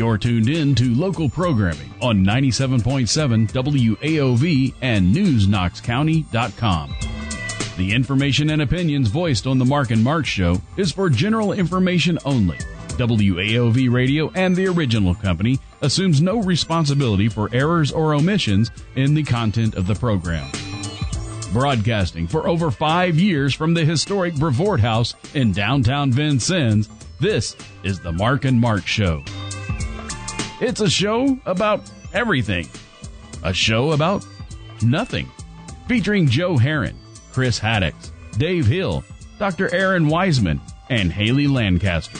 You're tuned in to local programming on 97.7 WAOV and NewsKnoxCounty.com. The information and opinions voiced on the Marc and Mark Show is for general information only. WAOV Radio and the original company assumes no responsibility for errors or omissions in the content of the program. Broadcasting for over five years from the historic Brevoort House in downtown Vincennes, this is the Marc and Mark Show. It's a show about everything. A show about nothing. Featuring Joe Herron, Chris Haddix, Dave Hill, Dr. Aaron Wiseman, and Haley Lancaster.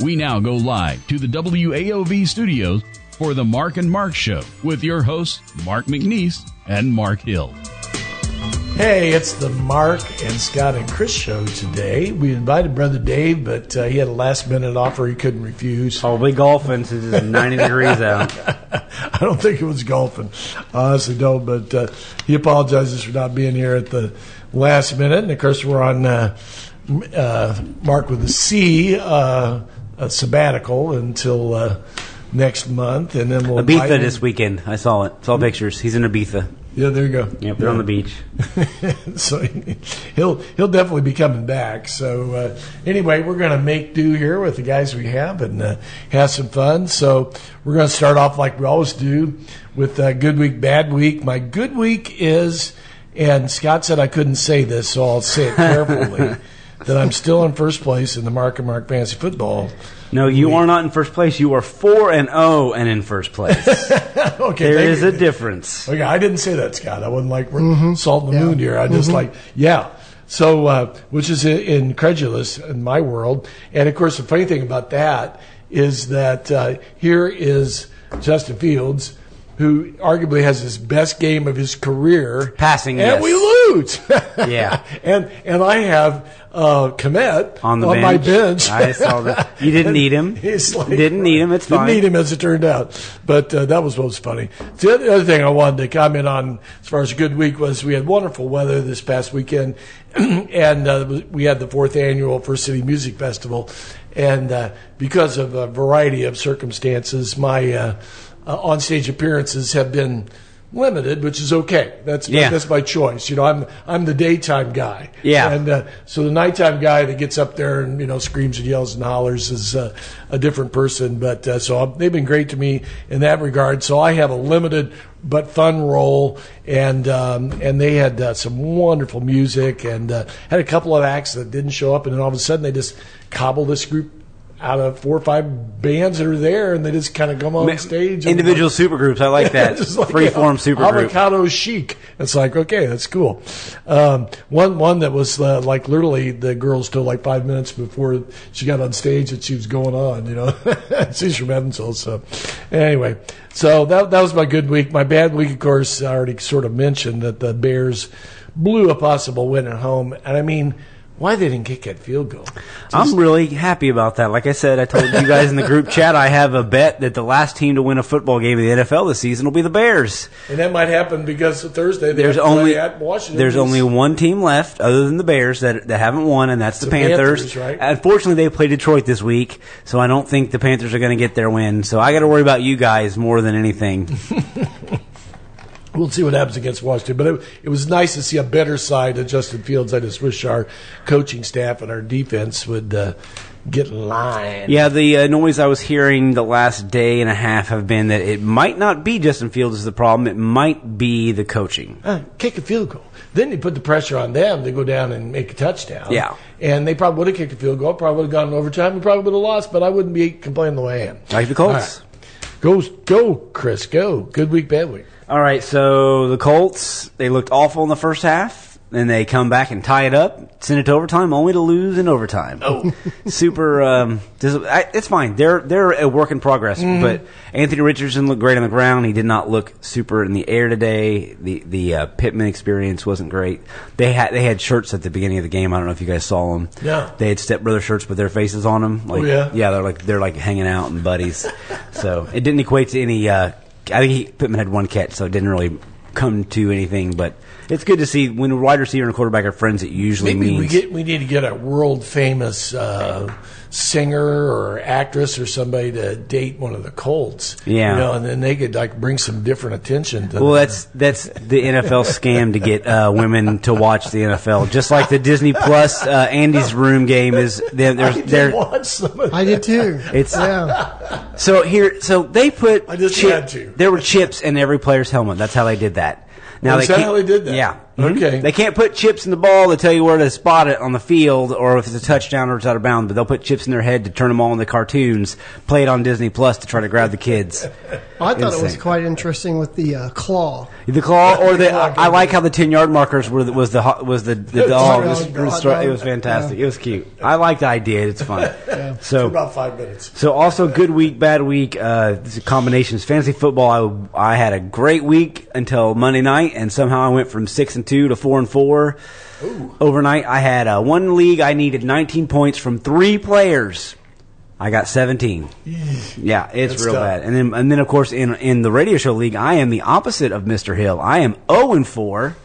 We now go live to the WAOV studios for the Marc and Mark Show with your hosts, Marc McNeese and Mark Hill. Hey, it's the Mark and Scott and Chris show today. We invited Brother Dave, but uh, he had a last minute offer he couldn't refuse. Probably golfing since it's 90 degrees out. I don't think it was golfing. I honestly don't, but uh, he apologizes for not being here at the last minute. And of course, we're on uh, uh, Mark with a C, uh, a sabbatical until uh, next month. And then we'll Ibiza this weekend. I saw it. Saw pictures. He's in Ibiza. Yeah, there you go. Yep, they're on the beach. so he'll he'll definitely be coming back. So uh, anyway, we're going to make do here with the guys we have and uh, have some fun. So we're going to start off like we always do with uh, good week, bad week. My good week is, and Scott said I couldn't say this, so I'll say it carefully. That I'm still in first place in the Mark and Mark Fantasy Football. No, you are not in first place. You are 4 and 0 and in first place. Okay, there is you. a difference. Okay, I didn't say that, Scott. I wasn't like salt in the moon here. I just like, yeah. So, uh, which is incredulous in my world. And of course, the funny thing about that is that uh, here is Justin Fields, who arguably has his best game of his career, Passing, it. and yes. we lose. Yeah. and and I have uh, Kmet On the my bench. bench. I saw that. You didn't need him. He's like, Didn't need him. It's didn't fine. need him as it turned out. But uh, that was what was funny. The other, the other thing I wanted to comment on as far as a good week was we had wonderful weather this past weekend, and uh, we had the fourth annual First City Music Festival. And uh, because of a variety of circumstances, my uh, uh, onstage appearances have been limited, which is okay. That's Yeah. that's my choice. You know, I'm I'm the daytime guy. Yeah. And uh, so the nighttime guy that gets up there and you know screams and yells and hollers is uh, a different person. But uh, so they've been great to me in that regard. So I have a limited but fun role, and um, and they had uh, some wonderful music and uh, had a couple of acts that didn't show up, and then all of a sudden they just cobbled this group out of four or five bands that are there, and they just kind of come on Ma- stage. Individual supergroups. I like that. Like, Freeform supergroup. Avocado chic. It's like okay, that's cool. Um, one one that was uh, like literally the girls told like five minutes before she got on stage that she was going on. You know, she's from Evansville. So anyway, so that that was my good week. My bad week, of course, I already sort of mentioned that the Bears blew a possible win at home, and I mean. Why they didn't kick that field goal? I'm really happy about that. Like I said, I told you guys in the group chat, I have a bet that the last team to win a football game in the NFL this season will be the Bears. And that might happen because Thursday There's have to play only at Washington. there's only one team left other than the Bears that that haven't won, and that's the, The Panthers. Panthers, right? Unfortunately, they play Detroit this week, so I don't think the Panthers are going to get their win. So I got to worry about you guys more than anything. We'll see what happens against Washington. But it, it was nice to see a better side of Justin Fields. I just wish our coaching staff and our defense would uh, get in line. Yeah, the uh, noise I was hearing the last day and a half have been that it might not be Justin Fields is the problem. It might be the coaching. Uh, kick a field goal. Then you put the pressure on them to go down and make a touchdown. Yeah. And they probably would have kicked a field goal, probably would have gone in overtime, and probably would have lost, but I wouldn't be complaining the way I am. Like the Colts. Right. Go, go, Chris, go. Good week, bad week. All right, so the Colts they looked awful in the first half, and they come back and tie it up, send it to overtime, only to lose in overtime. Oh, super. Um, dis- I, it's fine. They're they're a work in progress. But Anthony Richardson looked great on the ground. He did not look super in the air today. The the uh, Pittman experience wasn't great. They had they had shirts at the beginning of the game. I don't know if you guys saw them. Yeah. they had stepbrother shirts with their faces on them. Like, Oh, yeah? yeah, they're like they're like hanging out and buddies. so it didn't equate to any. Uh, I think he, Pittman had one catch, so it didn't really come to anything. But it's good to see when a wide receiver and a quarterback are friends. It usually Maybe means we get we need to get a world famous uh, singer or actress or somebody to date one of the Colts. Yeah. you know, and then they could like bring some different attention to. Well, them. that's that's the NFL scam to get uh, women to watch the NFL. Just like the Disney Plus uh, Andy's Room game is. There, I there's did there. watch some of I did too. It's yeah. so here. So they put. I just chip- had to. There were chips in every player's helmet. That's how they did that. Now is they that can't- how they did that? Yeah. Mhm. Okay. They can't put chips in the ball to tell you where to spot it on the field, or if it's a touchdown or it's out of bounds. But they'll put chips in their head to turn them all into cartoons. Play it on Disney Plus to try to grab the kids. I thought it was quite interesting with the uh, claw. The claw or the I like how the ten yard markers were the, was the ho- was the the dog. dog, was- dog, was- It was fantastic. It was cute. I like the idea. It's fun. for So about five minutes. so also good week, bad week. Uh, this is combinations. Fantasy football. I I had a great week until Monday night, and somehow I went from six and two to four and four. Overnight, I had uh, one league. I needed 19 points from three players. I got 17. Yeah, it's That's real tough. bad. And then, and then of course, in in the radio show league, I am the opposite of Mr. Hill. I am 0 and 4.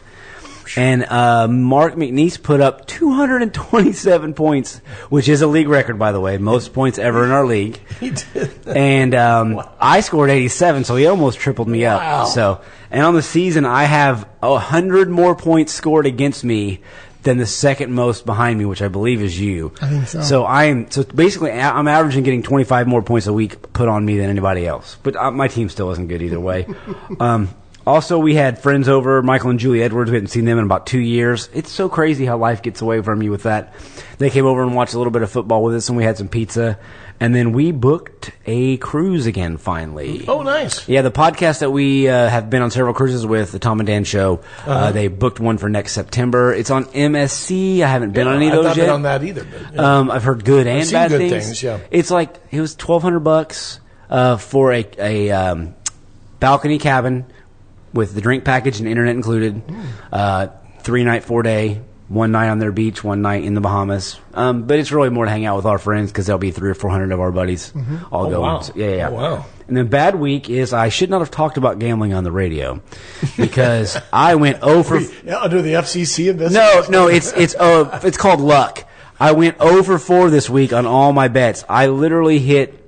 And uh, Marc McNeese put up 227 points, which is a league record, by the way, most points ever in our league. He did. And um, I scored 87, so he almost tripled me Wow. up. So, and on the season, I have a hundred more points scored against me than the second most behind me, which I believe is you. I think so. So I'm so basically I'm averaging getting 25 more points a week put on me than anybody else. But uh, my team still isn't good either way. um, also, we had friends over, Michael and Julie Edwards. We hadn't seen them in about two years. It's so crazy how life gets away from you with that. They came over and watched a little bit of football with us, and we had some pizza. And then we booked a cruise again, finally. Oh, nice. Yeah, the podcast that we uh, have been on several cruises with, the Tom and Dan Show, uh Uh-huh. they booked one for next September. It's on MSC. I haven't been on any of I've those not yet. been on that either. But, yeah. Um, I've heard good and seen bad good things. things, yeah. It's like it was twelve hundred bucks uh, for a a um, balcony cabin with the drink package and internet included. Uh, three night, four day, one night on their beach, one night in the Bahamas. Um, but it's really more to hang out with our friends because there'll be three or four hundred of our buddies all Oh, going. wow. So, yeah, yeah. Oh, wow. And the bad week is I should not have talked about gambling on the radio because I went over. Yeah, under the FCC investigation. No, no, it's it's uh it's called luck. I went over four this week on all my bets. I literally hit.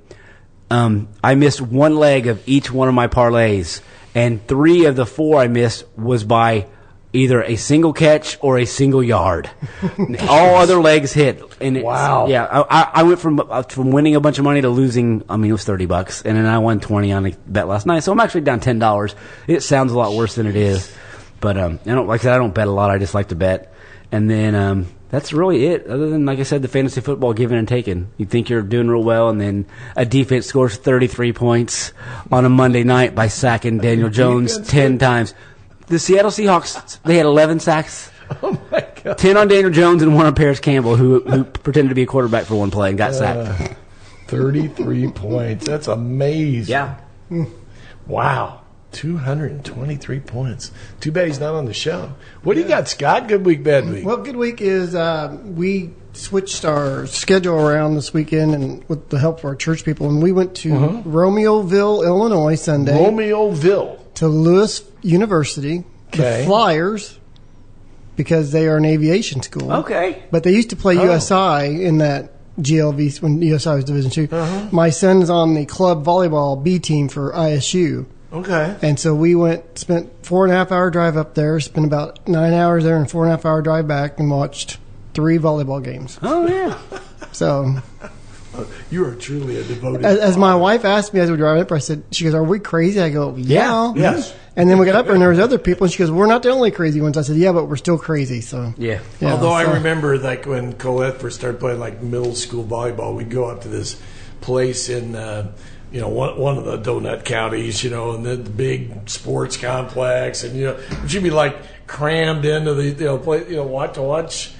Um, I missed one leg of each one of my parlays, and three of the four I missed was by either a single catch or a single yard. all other legs hit. And Wow. Yeah, I, I- I went from uh, from winning a bunch of money to losing. I mean, it was thirty bucks, and then I won twenty on a bet last night. So I'm actually down ten dollars. It sounds a lot worse than it is, but um, I don't like I said I don't bet a lot. I just like to bet, and then um, that's really it. Other than like I said, the fantasy football giving and taking. You think you're doing real well, and then a defense scores 33 points on a Monday night by sacking Daniel Jones ten times. The Seattle Seahawks they had 11 sacks. Oh my god. 10 on Daniel Jones and one on Parris Campbell, who who pretended to be a quarterback for one play and got uh, sacked. Thirty-three points. That's amazing. Yeah. Hmm. Wow. 223 points. Too bad he's not on the show. What do you got, Scott? Good week, bad week. Well, good week is uh, we switched our schedule around this weekend, and with the help of our church people, and we went to uh-huh. Romeoville, Illinois, Sunday Romeoville. to Lewis University. Okay. The Flyers, because they are an aviation school. Okay. But they used to play Oh. USI in that GLV when USI was Division 2 Uh-huh. My son's on the club volleyball B team for ISU. Okay. And so we went, spent four and a half hour drive up there, spent about nine hours there and four and a half hour drive back, and watched three volleyball games. Oh yeah. So, You are truly a devoted. as, as my wife asked me as we were driving up, I said, "She goes, are we crazy?" I go, "Yeah." Yes. And then we got up there, and there was other people, and she goes, "We're not the only crazy ones." I said, "Yeah, but we're still crazy." So, Yeah. yeah, Although I remember, like when Colette first started playing like middle school volleyball, we'd go up to this place in, uh, you know, one one of the donut counties, you know, and the, the big sports complex, and you know, she'd be like crammed into the, you know, play, you know, watch to watch,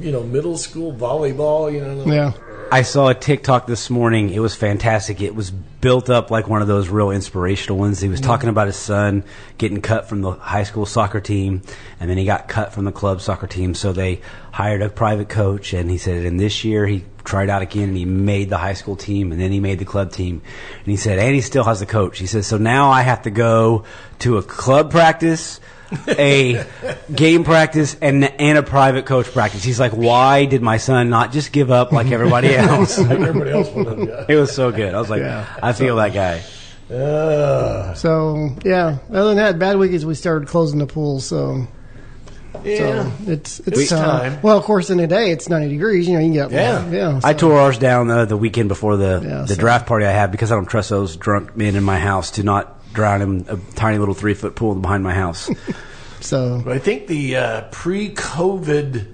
you know, middle school volleyball, you know. Yeah. I saw a TikTok this morning. It was fantastic. It was built up like one of those real inspirational ones. He was mm-hmm. talking about his son getting cut from the high school soccer team, and then he got cut from the club soccer team. So they hired a private coach, and he said, and this year he tried out again, and he made the high school team, and then he made the club team. And he said, and he still has the coach. He says, so now I have to go to a club practice a game practice and and a private coach practice. He's like, why did my son not just give up like everybody else? Like everybody else would have. Yeah. it was so good. I was like, Yeah. I feel that guy. Uh, So yeah. Other than that, bad week is we started closing the pool. So yeah. so it's it's, It's time. time. Well, of course, in a day it's ninety degrees. You know, you get Yeah. yeah. I tore ours down uh, the weekend before the Yeah, the so- draft party I had because I don't trust those drunk men in my house to not drown in a tiny little three foot pool behind my house. So But I think the uh, pre-COVID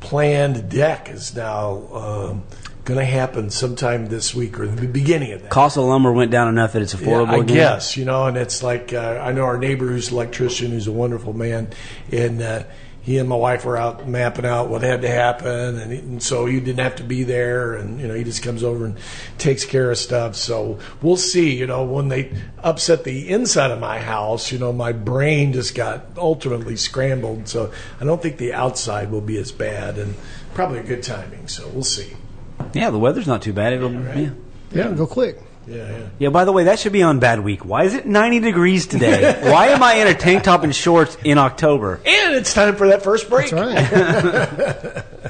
planned deck is now um, going to happen sometime this week or the beginning of that. Cost of lumber went down enough that it's Yeah, affordable I again. guess you know, and it's like uh, I know our neighbor who's an electrician, who's a wonderful man, and uh, he and my wife were out mapping out what had to happen, and, and so he didn't have to be there, and you know he just comes over and takes care of stuff. So we'll see. You know, when they upset the inside of my house, you know, my brain just got ultimately scrambled. So I don't think the outside will be as bad, and probably a good timing. So we'll see. Yeah, the weather's not too bad. It'll, right. yeah. yeah, go quick. Yeah, yeah. Yeah, by the way, that should be on bad week. Why is it 90 degrees today? Why am I in a tank top and shorts in October? And it's time for that first break. That's right.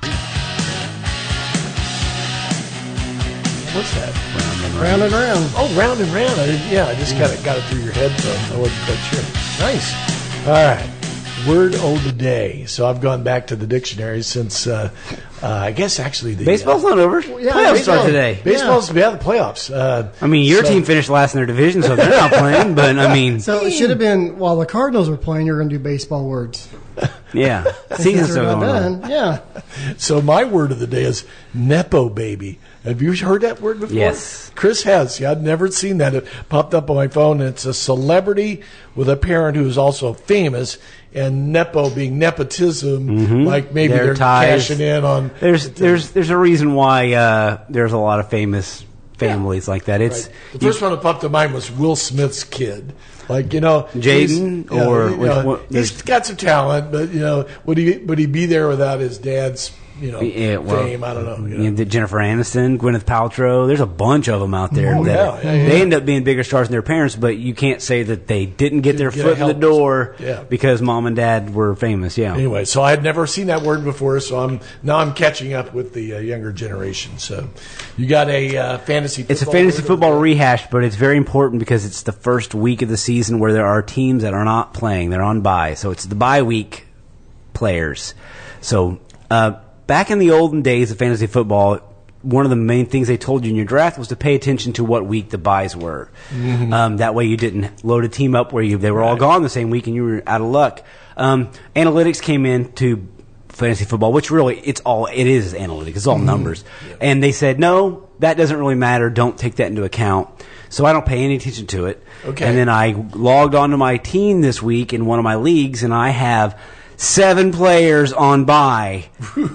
What's that? round and round. Oh, round and round. I didn't, yeah, I just kind of got it through your headphones. I wasn't quite sure. Nice. All right. Word of the day. So I've gone back to the dictionary since, uh, uh, I guess actually the Baseball's not over. yeah, Playoffs start today. baseball's yeah. the playoffs. Uh, I mean, your So- team finished last in their division, so they're not playing. But I mean, So it should have been while the Cardinals were playing. You're going to do baseball words. yeah, season's Since going not done. Yeah. So my word of the day is nepo baby. Have you heard that word before? Yes. Chris has. Yeah, I'd never seen that. It popped up on my phone. And it's a celebrity with a parent who is also famous, and nepo being nepotism, like maybe Their they're ties. cashing in on. There's there's there's a reason why uh, there's a lot of famous families like that. It's Right. The first one that popped to mind was Will Smith's kid. Like you know, Jaden, or you which know, one- he's got some talent, but you know, would he would he be there without his dad's you know yeah, well, fame? I don't know. You know. Jennifer Aniston, Gwyneth Paltrow. There's a bunch of them out there. Oh, that yeah, are- yeah. They end up being bigger stars than their parents, but you can't say that they didn't get their get foot in the door because mom and dad were famous. Yeah. Anyway, so I had never seen that word before, so I'm now I'm catching up with the uh, younger generation. So, you got a uh, fantasy. It's a fantasy football rehash, but it's very important because it's the first week of the season where there are teams that are not playing. They're on bye. So it's the bye week players. So uh, back in the olden days of fantasy football, one of the main things they told you in your draft was to pay attention to what week the buys were. Um, that way you didn't load a team up where you, they were all gone the same week and you were out of luck. Um, analytics came in to fantasy football, which really it's all it is analytics. It's all numbers. And they said, no, that doesn't really matter. Don't take that into account. So I don't pay any attention to it. Okay. And then I logged onto my team this week in one of my leagues, and I have seven players on bye.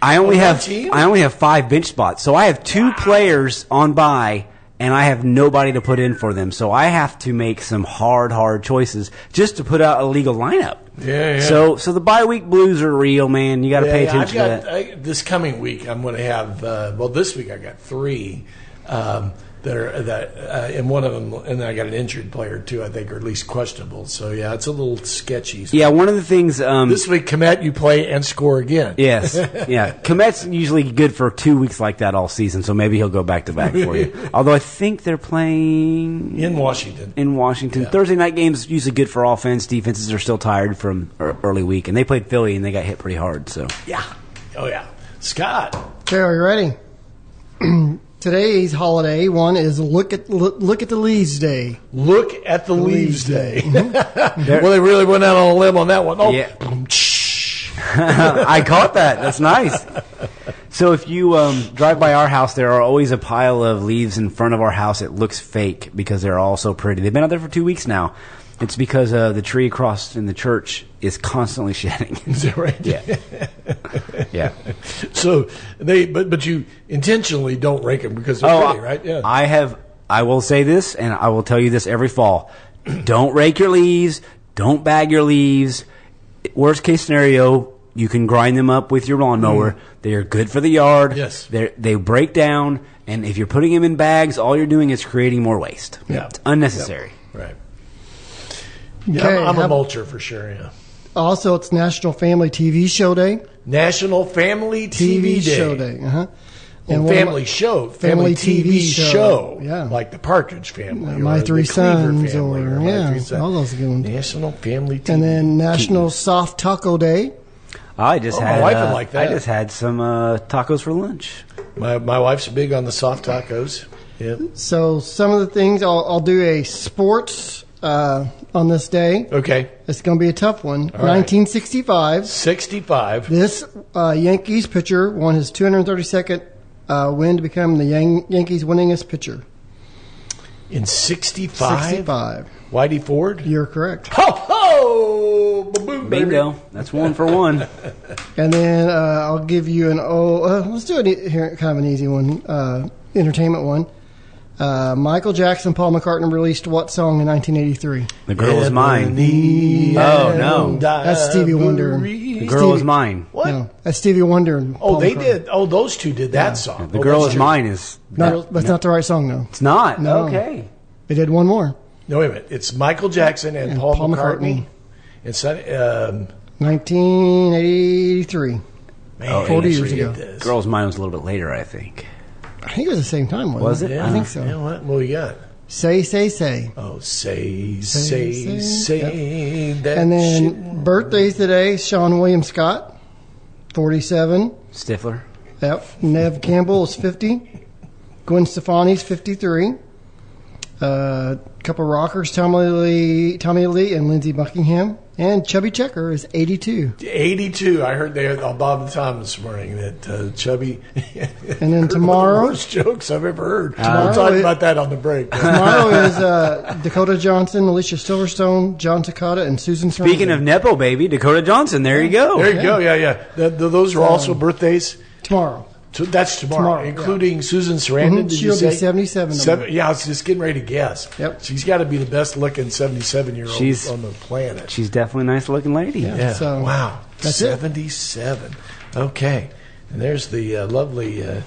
I only On have team? I only have five bench spots, so I have two players on bye, and I have nobody to put in for them. So I have to make some hard, hard choices just to put out a legal lineup. Yeah, yeah. So, so the bye week blues are real, man. You got to Yeah, pay attention I've to that. I, this coming week, I'm going to have. Uh, well, this week I got three um, that are that, uh, and one of them, and then I got an injured player too. I think, or at least questionable. So yeah, it's a little sketchy. So yeah, one of the things. Um, This week, Kmet, you play and score again. Yes, yeah. Kmet's usually good for two weeks like that all season, so maybe he'll go back to back for you. Although I think they're playing in Washington. in Washington. Yeah. Thursday night games usually good for offense. Defenses are still tired from early week, and they played Philly and they got hit pretty hard. So Yeah. Oh yeah. Scott. Okay, are you ready? today's holiday one is look at look, look at the leaves day. Look at the leaves Leaves day. Day. well, they really went out on a limb on that one. Oh, Yeah. I caught that. That's nice. So if you um, drive by our house, there are always a pile of leaves in front of our house. It looks fake because they're all so pretty. They've been out there for two weeks now. It's because uh, the tree across in the church is constantly shedding. Is that right? yeah, yeah. So they, but but you intentionally don't rake them because they're Oh, pretty, right? Yeah. I have. I will say this, and I will tell you this every fall: don't rake your leaves. Don't bag your leaves. Worst case scenario, you can grind them up with your lawnmower. They are good for the yard. Yes. They they break down, and if you're putting them in bags, all you're doing is creating more waste. Yeah. It's unnecessary. right. Okay, I'm, I'm a how- mulcher for sure. Yeah. Also, it's National Family TV Show Day. National Family TV, TV, Day. Show Day. Uh huh. Well, one family my- show, family, Family TV, TV show, show, yeah. like the Partridge Family, or My the Three Cleaver Sons, family, or- My yeah, Three Sons. all those good ones. National Family TV. And then National Soft Taco Day. I just Oh, my had. wife would uh, like that. I just had some uh, tacos for lunch. my my wife's big on the soft tacos. Yeah. So some of the things I'll, I'll do a sports uh, on this day. Okay. It's going to be a tough one. All right. 1965. Sixty-five. This uh, Yankees pitcher won his 232nd uh, win to become the Yan- Yankees' winningest pitcher. In 65? 65. Whitey Ford? You're correct. Ho, ho! Ba-boom, baby. Bingo. That's one for one. And then uh, I'll give you an oh, uh, let's do it here, kind of an easy one, uh, entertainment one. Uh, Michael Jackson, Paul McCartney released what song in 1983? The girl is mine. Oh, and no. That's Stevie Wonder. The girl is mine. What? No, that's Stevie Wonder. And Oh, Paul they McCartney. did. Oh, those two did that song. The Oh, girl that's is true. mine is. Not, that's not the right song, though. It's not. No. Okay. They did one more. No, wait a minute. It's Michael Jackson and, And Paul, Paul McCartney. McCartney. It's not, um, 1983. man, 40 years ago. This. Girl's mine was a little bit later, I think. I think it was the same time, wasn't Was it? it? Yeah. I think so. Yeah, what? What we got? Say, say, say. Oh, say, say, Say, say, say. that And shit. then birthdays today: Seann William Scott, 47. Stifler. Yep. Neve Campbell is 50. Gwen Stefani's 53. A uh, couple rockers: Tommy Lee, Tommy Lee, and Lindsey Buckingham. And Chubby Checker is 82. 82. I heard they on Bob and Tom this morning that uh, Chubby. And then One tomorrow- of the worst jokes I've ever heard. Tomorrow we'll talk it- about that on the break. Tomorrow is uh, Dakota Johnson, Alicia Silverstone, John Takata, and Susan. Speaking Sarandon. of Nepo baby, Dakota Johnson. There you go. there you go. Yeah, yeah. Th- th- those are also birthdays. tomorrow. So that's tomorrow, Tomorrow, including Susan Sarandon. Mhm, Did you she'll be say 77 Seven, yeah, I was just getting ready to guess. Yep. she's got to be the best looking seventy-seven year old She's- on the planet. She's definitely a nice looking lady. yeah. so wow. that's it. Seventy-seven. Okay. And there's the uh, lovely uh,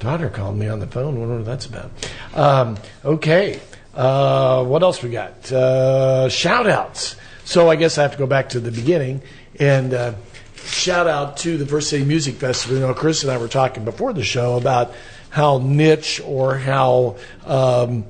daughter calling me on the phone. Wonder what that's about. Um, okay. Uh, what else we got? Uh, shout outs. So I guess I have to go back to the beginning and uh, shout out to the First City Music Festival. You know, Chris and I were talking before the show about how niche or how um,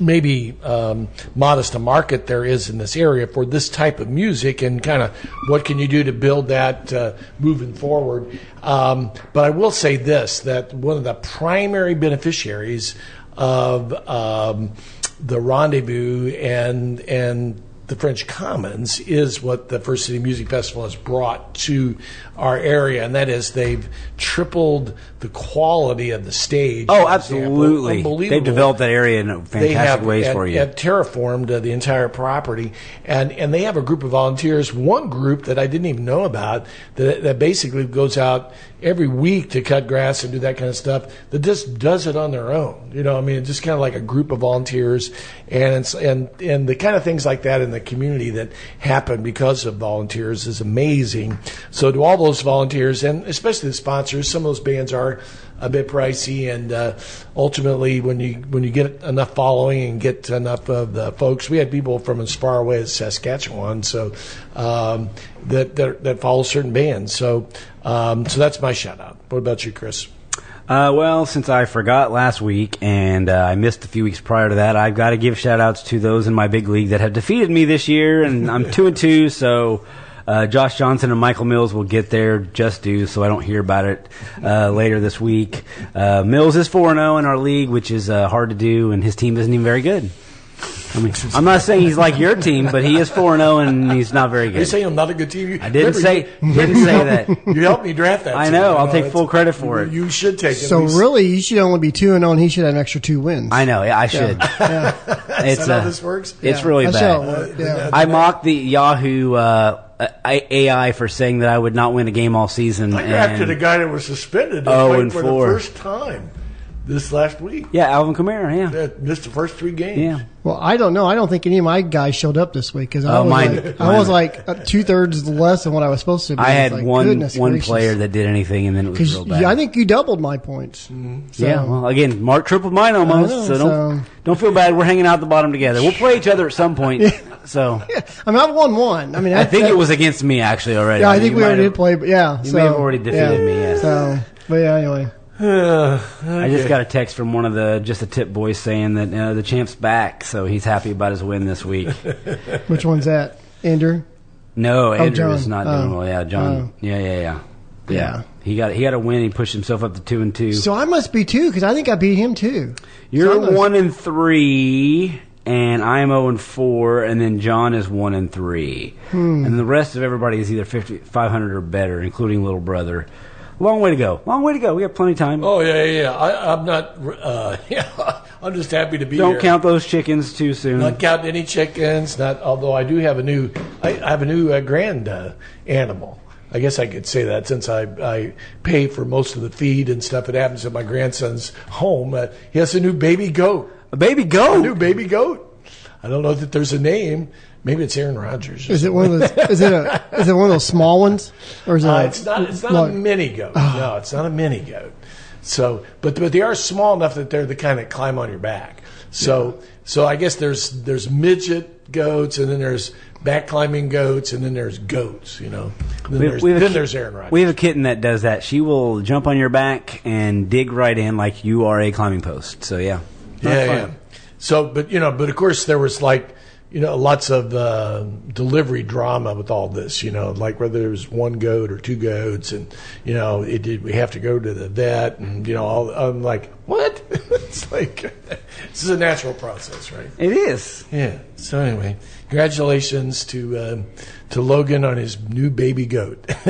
maybe um, modest a market there is in this area for this type of music and kind of what can you do to build that uh, moving forward. Um, but I will say this that one of the primary beneficiaries of um, the rendezvous and and the French Commons is what the First City Music Festival has brought to our area, and that is they've tripled the quality of the stage. Oh, absolutely. Unbelievable They've developed that area in fantastic have ways have- for you. They have terraformed uh, the entire property, and and they have a group of volunteers. One group that I didn't even know about that that basically goes out every week to cut grass and do that kind of stuff. That just does it on their own. You know, I mean, it's just kind of like a group of volunteers, and it's, and and the kind of things like that in the community that happen because of volunteers is amazing. So to all those volunteers and especially the sponsors, some of those bands are a bit pricey, and uh, ultimately, when you when you get enough following and get enough of the folks, we had people from as far away as Saskatchewan, so um, that, that that follow certain bands. So um, so that's my shout out. What about you, Chris? Uh, well, since I forgot last week and uh, I missed a few weeks prior to that, I've got to give shout outs to those in my big league that have defeated me this year, and I'm two and two. So Uh, Josh Johnson and Michael Mills will get there just due, so I don't hear about it uh, later this week. Uh, Mills is 4 0 in our league, which is uh, hard to do, and his team isn't even very good. I mean, I'm not saying he's like your team, but he is 4 0 and he's not very Are you good. saying I'm not a good team? I didn't say- didn't say that. You helped me draft that. I know, you I'll take full credit for it. You should take it. So really, you should only be two and zero, and he should have an extra two wins. I know, yeah, I should. Yeah. It's, Is that uh, how this works? It's Yeah. really That's bad. how it yeah. I mocked the Yahoo uh, AI for saying that I would not win a game all season. I drafted and- a guy that was suspended and Oh, and for four. the first time this last week. yeah, Alvin Kamara. Yeah, That missed the first three games. yeah. Well, I don't know. I don't think any of my guys showed up this week because I Oh, was mine- like, mine- I was like uh, two thirds less than what I was supposed to be. I had like, one one gracious. player that did anything, and then it was 'Cause real bad. you- I think you doubled my points. Mm-hmm. So, yeah. Well, again, Mark tripled mine almost, know, so don't so- don't feel bad. We're hanging out at the bottom together. We'll play each other at some point. So I mean, I've won one. I mean, I that- think that- it was against me actually already. Yeah, I think You we already have- did play, but yeah. You so, may have already defeated yeah. me, yes. So, but yeah, anyway. I just got a text from one of the just a tip boys saying that uh, the champ's back, so he's happy about his win this week. Which one's that? Andrew? No, Andrew John. is not doing Oh. well. Yeah, John. Oh. Yeah, yeah, yeah, Yeah. He got he got a win. He pushed himself up to two and two. So I must be two because I think I beat him too. You're so must- one and three, and I'm zero and four, and then John is one and three, Hmm. and the rest of everybody is either 50, 500 or better, including little brother. Long way to go. Long way to go. We have plenty of time. Oh yeah, yeah. yeah. I, I'm not. Uh, yeah, I'm just happy to be Don't here. count those chickens too soon. Not count any chickens. Not although I do have a new. I, I have a new uh, grand uh, animal. I guess I could say that since I I pay for most of the feed and stuff that happens at my grandson's home. Uh, he has a new baby goat. a baby goat. A new baby goat. I don't know that there's a name. Maybe it's Aaron Rodgers. Is it one of those? is it a? Is it one of those small ones, or is it? Uh, a- it's not. It's not like- a mini goat. No, it's not a mini goat. So, but but they are small enough that they're the kind that climb on your back. So so I guess there's there's midget goats, and then there's back climbing goats, and then there's goats. You know. And then We- there's, we then ki- there's Aaron Rodgers. We have a kitten that does that. She will jump on your back and dig right in like you are a climbing post. So yeah, yeah, yeah. So, but you know, but of course there was like, you know, lots of uh, delivery drama with all this. You know, like whether there was one goat or two goats, and you know, it did. We have to go to the vet, and you know, all, I'm like, what? it's like this is a natural process, right? It is. Yeah. So anyway, congratulations to um, to Logan on his new baby goat.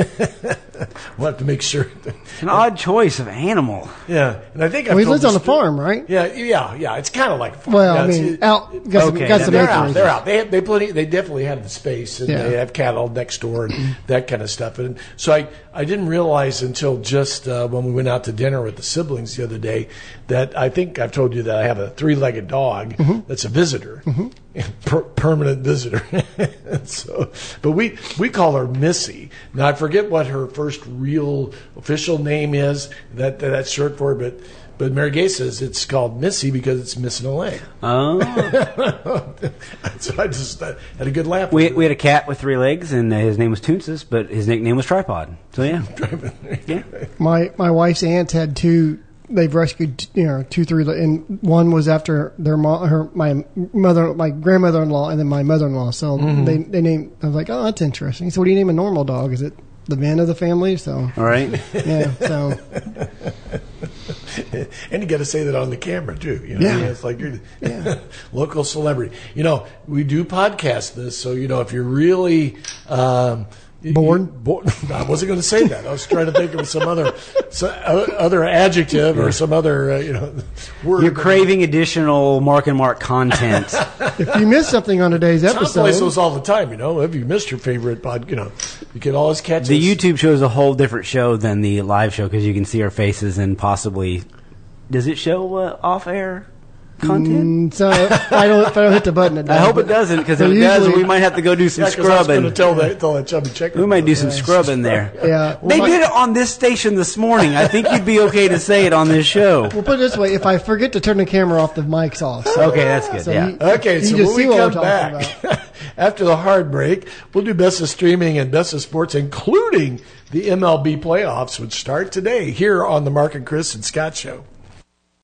we'll have to make sure. It's an odd choice of animal. yeah, and I think I've he lives on this the farm, right? Yeah, yeah, yeah. It's kind of like a farm. Well, Yeah, I mean, it- out got some, Okay, got some they're that- out. They're out. They have, they plenty. They definitely have the space, and Yeah. they have cattle next door and that kind of stuff. And so I, I didn't realize until just uh, when we went out to dinner with the siblings the other day that I think I've told you that I have a three-legged dog Mm-hmm. that's a visitor, per- permanent visitor. so, but we we call her Missy. Now I forget what her first real official name is. That that's short for, it, but. But Mary Gay says it's called Missy because it's missing a leg. Oh, so I just I had a good laugh. we we had a cat with three legs, and uh, his name was Toonsis, but his nickname was Tripod. So yeah, yeah. My my wife's aunt had two. They've rescued you know two three, and one was after their mom, her my mother, my grandmother in law, and then my mother in law. So Mm-hmm. they they named. I was like, oh, that's interesting. So what do you name a normal dog? Is it the man of the family? So All right. yeah. So and you got to say that on the camera too. You know, Yeah. it's like you're local celebrity. You know, we do podcast this, so you know if you're really um, you- Bored? you- bo- I wasn't going to say that. I was trying to think of some other some other adjective or some other uh, you know word. You're craving additional Mark and Mark content. if you miss something on today's Tom plays episode, those all the time. You know, if you missed your favorite pod, you know, you can always catch the us. YouTube show is a whole different show than the live show because you can see our faces and possibly. Does it show uh, off-air content? Mm, so if I don't if I don't hit the button, it I hope it doesn't because if but it does, we might have to go do some Yeah, 'cause I was going to scrubbing. tell that tell that chubby checker. We might do some that. scrubbing there. Yeah. They Well, did it on this station this morning. I think you'd be okay to say it on this show. We'll put it this way: if I forget to turn the camera off, the mic's off. So, Okay, that's good. so yeah. you- Okay, you so just when see we what come we're back after the hard break, we'll do best of streaming and best of sports, including the MLB playoffs, which start today here on the Mark and Chris and Scott Show.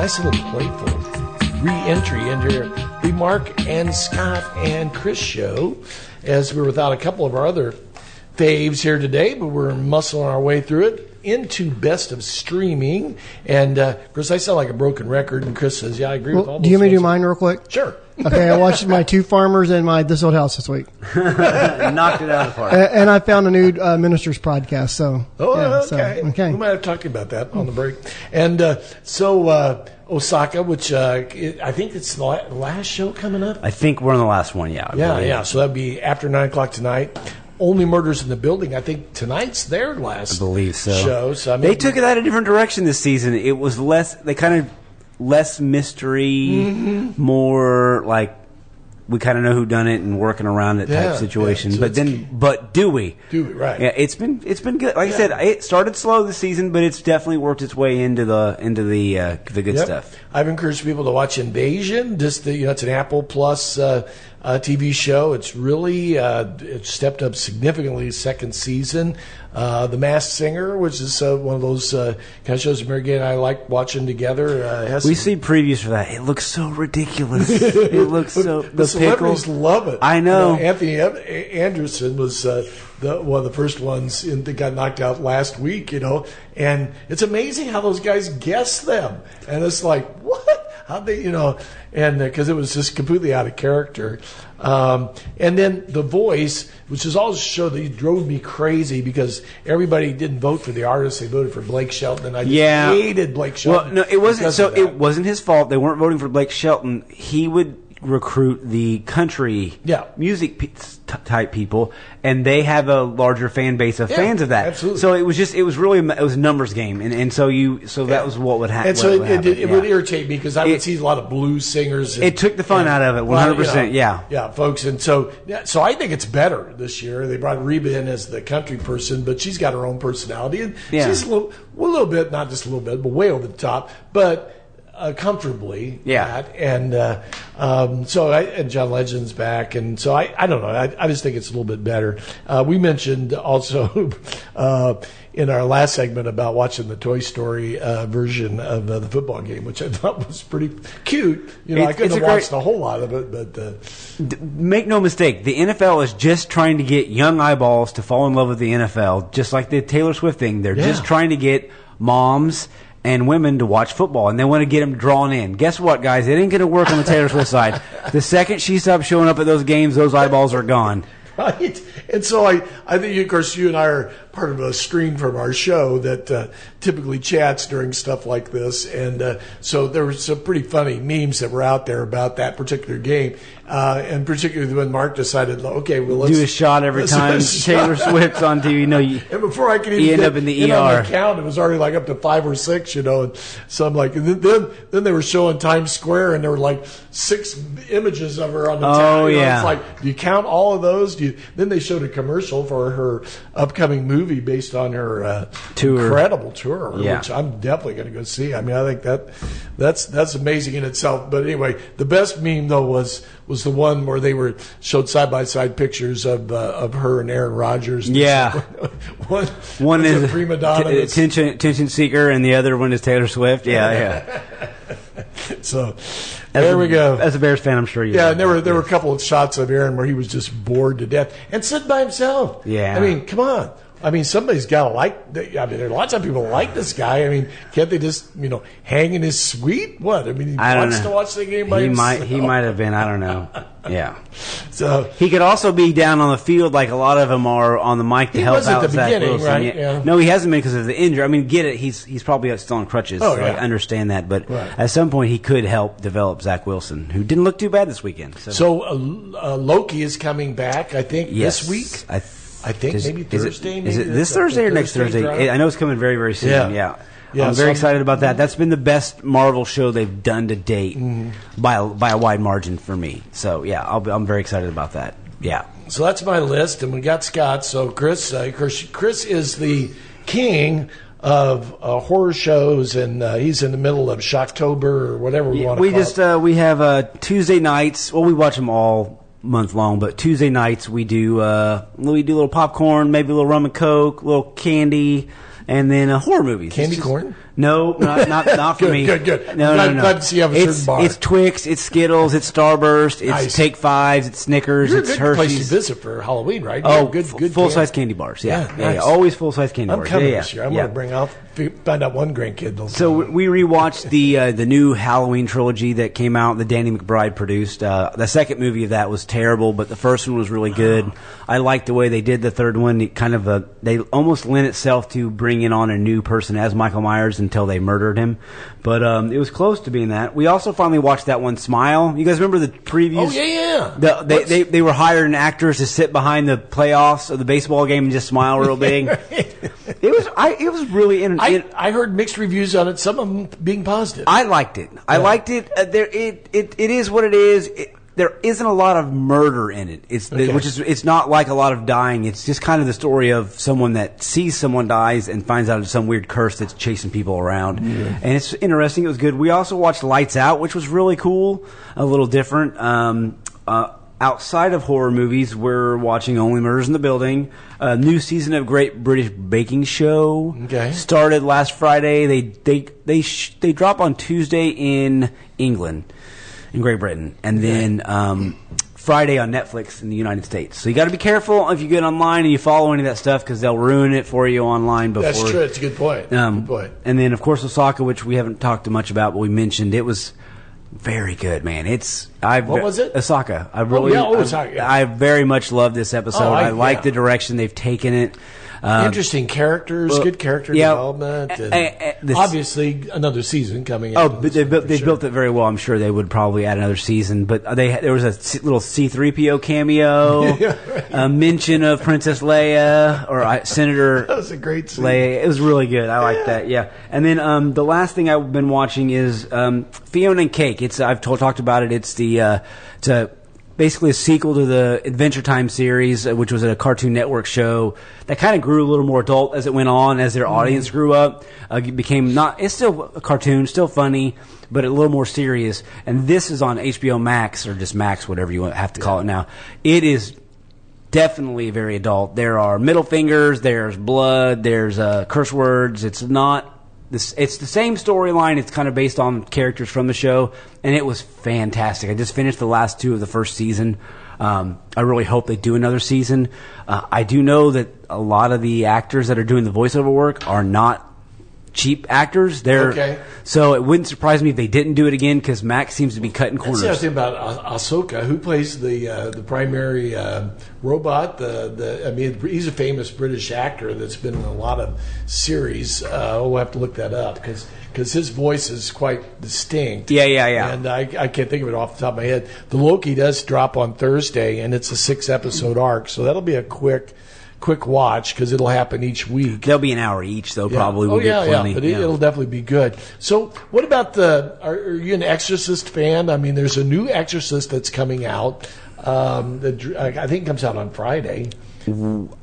Nice little playful re-entry into the Mark and Scott and Chris show, as we're without a couple of our other faves here today, but we're muscling our way through it into best of streaming. And uh, Chris, I sound like a broken record, and Chris says, "Yeah, I agree with all." Well, those do you want me to do mine real quick? Sure. Okay, I watched my two farmers and my this old house this week, Knocked it out of the park. A- and I found a new uh, ministers podcast. So Oh, yeah, so, okay. okay. We might have talked about that on the break. And uh, so uh, Ahsoka, which uh, it, I think it's the last show coming up. I think we're on the last one. Yeah. I Yeah, believe. yeah. So that'd be after nine o'clock tonight. Only murders in the building. I think tonight's their last I believe so. show. So I mean, they took it out a different direction this season. It was less. They kind of less mystery, Mm-hmm. more like we kind of know who done it and working around it Yeah, type situation. yeah, so but then, but do we? Do we, right. Yeah, it's been it's been good. Like I said, it started slow this season, but it's definitely worked its way into the into the uh, the good Yep. stuff. I've encouraged people to watch Invasion. Just the, you know, it's an Apple Plus uh, uh, TV show. It's really uh, it's stepped up significantly second season. Uh, the Masked Singer, which is uh, one of those uh, kind of shows Mary Gay and I like watching together. Uh, We see previews for that. It looks so ridiculous. it looks so the, the celebrities pickle. love it. I know. You Anthony Ev- A- Anderson was uh, the one of the first ones in, that got knocked out last week. You know, and it's amazing how those guys guess them, and it's like what? How they, you know, and because it was just completely out of character. Um, and then the voice, which is always a show that drove me crazy because everybody didn't vote for the artist; they voted for Blake Shelton, and I just Yeah. hated Blake Shelton. Well, no, it wasn't. So it wasn't his fault. They weren't voting for Blake Shelton. He would recruit the country Yeah. music pe- type people, and they have a larger fan base of Yeah, fans of that. absolutely. So it was just it was really it was a numbers game, and, and so you so that was what would, ha- And so it, would it, happen. it, would yeah. irritate me because I would It- see a lot of blues singers. And, It took the fun and- out of it, 100%, you know, yeah. yeah, folks. And so, yeah, so I think it's better this year. They brought Reba in as the country person, but she's got her own personality, and Yeah. she's a little, well, a little bit, not just a little bit, but way over the top, but. Uh, comfortably, Yeah. and uh, um, so I, and John Legend's back, and so I, I don't know, I, I just think it's a little bit better. Uh, we mentioned also uh, in our last segment about watching the Toy Story uh, version of uh, the football game, which I thought was pretty cute. You know, I couldn't have a great- watched a whole lot of it, but uh, D- make no mistake, the NFL is just trying to get young eyeballs to fall in love with the NFL, just like the Taylor Swift thing. They're just trying to get moms and women to watch football, and they want to get them drawn in. Guess what, guys? It ain't going to work on the Taylor Swift side. The second she stops showing up at those games, those eyeballs are gone. right? And so I, I think, of course, you and I are part of a stream from our show that uh, typically chats during stuff like this, and uh, so there were some pretty funny memes that were out there about that particular game, uh, and particularly when Mark decided, okay, well, let's Do a shot every let's do a time. Taylor Swift's on TV. No, you, And before I could even end get up in the on ER. the count, it was already like up to five or six, you know. And so I'm like, and then then, they were showing Times Square, and there were like six images of her on the Oh, town. you know, yeah. It's like, do you count all of those? Do you, then they showed a commercial for her upcoming movie based on her uh, Tour. incredible tour, Yeah. which I'm definitely going to go see. I mean, I think that that's that's amazing in itself. But anyway, the best meme though was was the one where they were showed side by side pictures of uh, of her and Aaron Rodgers. Yeah. one one is a prima donna. t- attention attention seeker, and the other one is Taylor Swift. Yeah, yeah. so there we go. As a Bears fan, I'm sure you. Yeah, there were there were a couple of shots of Aaron where he was just bored to death and sitting by himself. Yeah. I mean, come on. I mean, somebody's got to like. I mean, there are lots of people like this guy. I mean, can't they just you know hang in his suite? What? I mean, he I wants know. to watch the game by he himself. might he might have been. I don't know. Yeah, So he could also be down on the field like a lot of them are on the mic to He help out the Zach Wilson. right? Yeah. No, he hasn't been because of the injury. I mean, get it? He's he's probably still on crutches. Oh, so I understand that, but Right. at some point he could help develop Zach Wilson, who didn't look too bad this weekend. So, so uh, uh, Loki is coming back. I think yes, this week. I, I think is- maybe is it- Thursday. Is it this Thursday or next Thursday Thursday? I know it's coming very very soon. Yeah. Yeah. Yeah, I'm so very excited about that. That's been the best Marvel show they've done to date Mm-hmm. by a, by a wide margin for me. So yeah, I'll be, I'm very excited about that. Yeah. So that's my list, and we got Scott. So Chris, uh, Chris, Chris is the king of uh, horror shows, and uh, he's in the middle of Shocktober or whatever we want to we call just it. uh, we have uh, Tuesday nights. Well, we watch them all month long, but Tuesday nights we do uh, we do a little popcorn, maybe a little rum and coke, a little candy, and then uh, horror movies. Candy just- corn? No, not not, not for Good, me. good, good. No, Glad- no, no. glad to see you have a it's, certain bar. It's Twix, it's Skittles, it's Starburst, it's Nice. Take Fives, it's Snickers, You're a it's good Hershey's. place to visit for Halloween, right? Oh, good, f- good full candy. size candy bars. Yeah, Yeah, yeah, yeah. always full size candy I'm bars. coming yeah, yeah. this year. I'm yeah. to bring out find out one grandkid. So we rewatched the uh, the new Halloween trilogy that came out that Danny McBride produced. Uh, the second movie of that was terrible, but the first one was really good. I liked the way they did the third one. It kind of uh they almost lent itself to bringing on a new person as Michael Myers until they murdered him. But um, it was close to being that. We also finally watched that one, Smile. You guys remember the previews? Oh, yeah, yeah. The, they, they they were hiring actors to sit behind the playoffs of the baseball game and just smile real big. it was I it was really inter- I, I heard mixed reviews on it. Some of them being positive. I liked it. I Yeah. liked it. Uh, there, it, it, it is what it is. It, there isn't a lot of murder in it. It's Okay. which is it's not like a lot of dying. It's just kind of the story of someone that sees someone dies and finds out it's some weird curse that's chasing people around. And it's interesting. It was good. We also watched Lights Out, which was really cool. A little different. Um, uh, outside of horror movies, we're watching Only Murders in the Building. A new season of Great British Baking Show Okay. started last Friday. They they they sh- they drop on Tuesday in England, in Great Britain, and then um, Friday on Netflix in the United States. So you got to be careful if you get online and you follow any of that stuff because they'll ruin it for you online before. That's true. It's a good point. Um, good point. And then of course Ahsoka, which we haven't talked much about, but we mentioned it was very good, man. It's I What was it? Ahsoka. I really, oh, I- Ahsoka, yeah. I, very much love this episode. Oh, I- I, like yeah. the direction they've taken it. Um, Interesting characters, well, good character yeah, development, and this- obviously another season coming. Oh, but they they sure. built it very well. I'm sure they would probably add another season. But they there was a C- little C3PO cameo, a mention of Princess Leia or I, Senator That was a great scene. Leia. It was really good. I like that. Yeah. And then um, the last thing I've been watching is um, Fionna and Cake. It's I've told, talked about it. It's the uh, it's a basically a sequel to the Adventure Time series, uh, which was a Cartoon Network show that kind of grew a little more adult as it went on, as their audience grew up. Uh, it became not. It's still a cartoon, still funny, but a little more serious. And this is on HBO Max or just Max, whatever you have to call it now. It is definitely very adult. There are middle fingers, there's blood, there's uh, curse words. It's not this. It's the same storyline. It's kind of based on characters from the show, and it was fantastic. I just finished the last two of the first season. Um, I really hope they do another season. Uh, I do know that a lot of the actors that are doing the voiceover work are not cheap actors. They're Okay. so it wouldn't surprise me if they didn't do it again because Max seems to be cutting corners. That's the thing about Ah- Ahsoka, who plays the uh, the primary uh, robot. The the I mean, he's a famous British actor that's been in a lot of series. Uh, we'll have to look that up because because his voice is quite distinct. Yeah, yeah, yeah. And I, I can't think of it off the top of my head. The Loki does drop on Thursday, and it's a six episode arc, so that'll be a quick quick watch because it'll happen each week. There'll be an hour each, though. Yeah. Probably. Oh We'll yeah, get plenty. yeah. But it, it'll definitely be good. So, what about the? Are, are you an Exorcist fan? I mean, there's a new Exorcist that's coming out. Um, dr- I think comes out on Friday.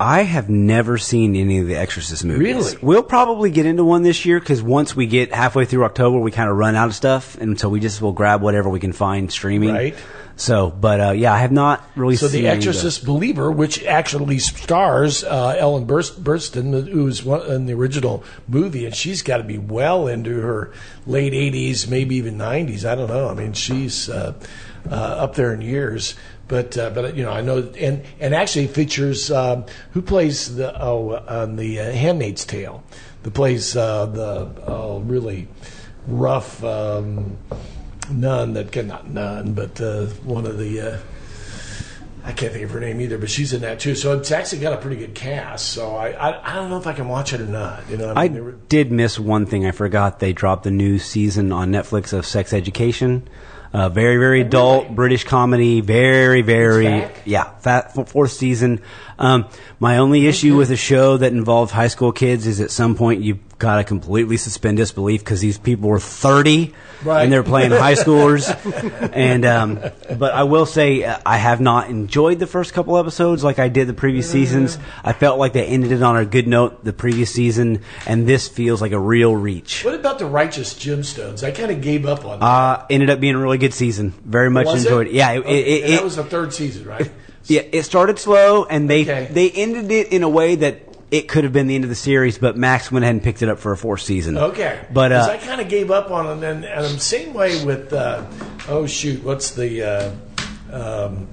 I have never seen any of the Exorcist movies. Really? We'll probably get into one this year because once we get halfway through October, we kind of run out of stuff, and so we just will grab whatever we can find streaming. Right. So, but uh, yeah, I have not really So, seen the Exorcist Believer, which actually stars uh, Ellen Burst- Burstyn, who's one, in the original movie, and she's got to be well into her late 80s, maybe even 90s. I don't know. I mean, she's uh, uh, up there in years. But uh, but you know I know and and actually features um, who plays the oh on the uh, Handmaid's Tale, the plays uh, the oh really rough um, nun that can not nun but uh, one of the. Uh, I can't think of her name either, but she's in that too. So it's actually got a pretty good cast. So I, I, I don't know if I can watch it or not. You know, I mean, they were- did miss one thing. I forgot they dropped the new season on Netflix of Sex Education. Uh, very, very adult British comedy. Very, very yeah. Fat, fourth season. Um, my only issue with a show that involved high school kids is at some point you've got to completely suspend disbelief because these people were thirty Right. and they're playing high schoolers. and um, but I will say uh, I have not enjoyed the first couple episodes like I did the previous seasons. I felt like they ended it on a good note the previous season, and this feels like a real reach. what about the Righteous Gemstones? I kind of gave up on that. Uh, ended up being a really good season. Very much Was enjoyed it. Yeah, it, Okay, it, it, that was the third season, right? yeah, it started slow, and they Okay. they ended it in a way that it could have been the end of the series, but Max went ahead and picked it up for a fourth season. Okay, but uh, I kind of gave up on it, and, and the same way with uh, oh shoot, what's the uh, um,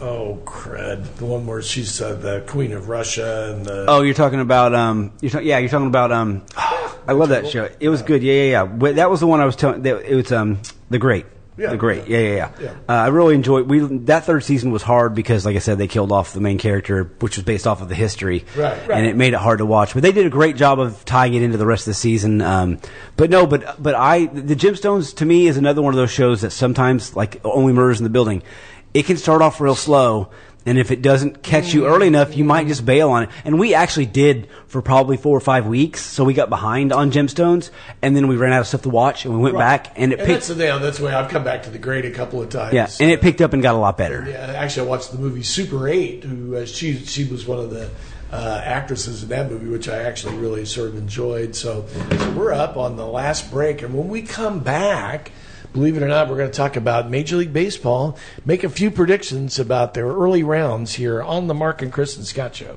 oh crud, the one where she's uh, the queen of Russia and the Oh, you're talking about um, you're talking yeah, you're talking about um, I love that show. It was good. Yeah, yeah, yeah. That was the one I was telling. It was um, the Great. Yeah. The Great. Yeah, yeah, yeah. Yeah. Uh, I really enjoyed. We that third season was hard because, like I said, they killed off the main character, which was based off of the history, Right, right. and it made it hard to watch. But they did a great job of tying it into the rest of the season. Um, but no, but but I the Gemstones to me is another one of those shows that sometimes like Only Murders in the Building, it can start off real slow. And if it doesn't catch you early enough, you might just bail on it. And we actually did for probably four or five weeks. So we got behind on Gemstones, and then we ran out of stuff to watch, and we went back, and it and picked. that's the yeah, that's the way I've come back to the grade a couple of times. Yeah, and it picked up and got a lot better. Yeah, actually, I watched the movie Super Eight. Who uh, she she was one of the uh, actresses in that movie, which I actually really sort of enjoyed. So, so we're up on the last break, and when we come back. Believe it or not, we're going to talk about Major League Baseball, make a few predictions about their early rounds here on the Mark and Chris and Scott Show.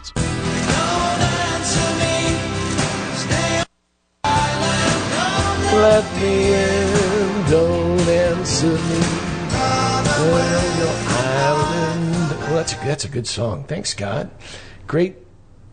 Let me in, don't answer me. Island. Well, that's a, that's a good song. Thanks, Scott. Great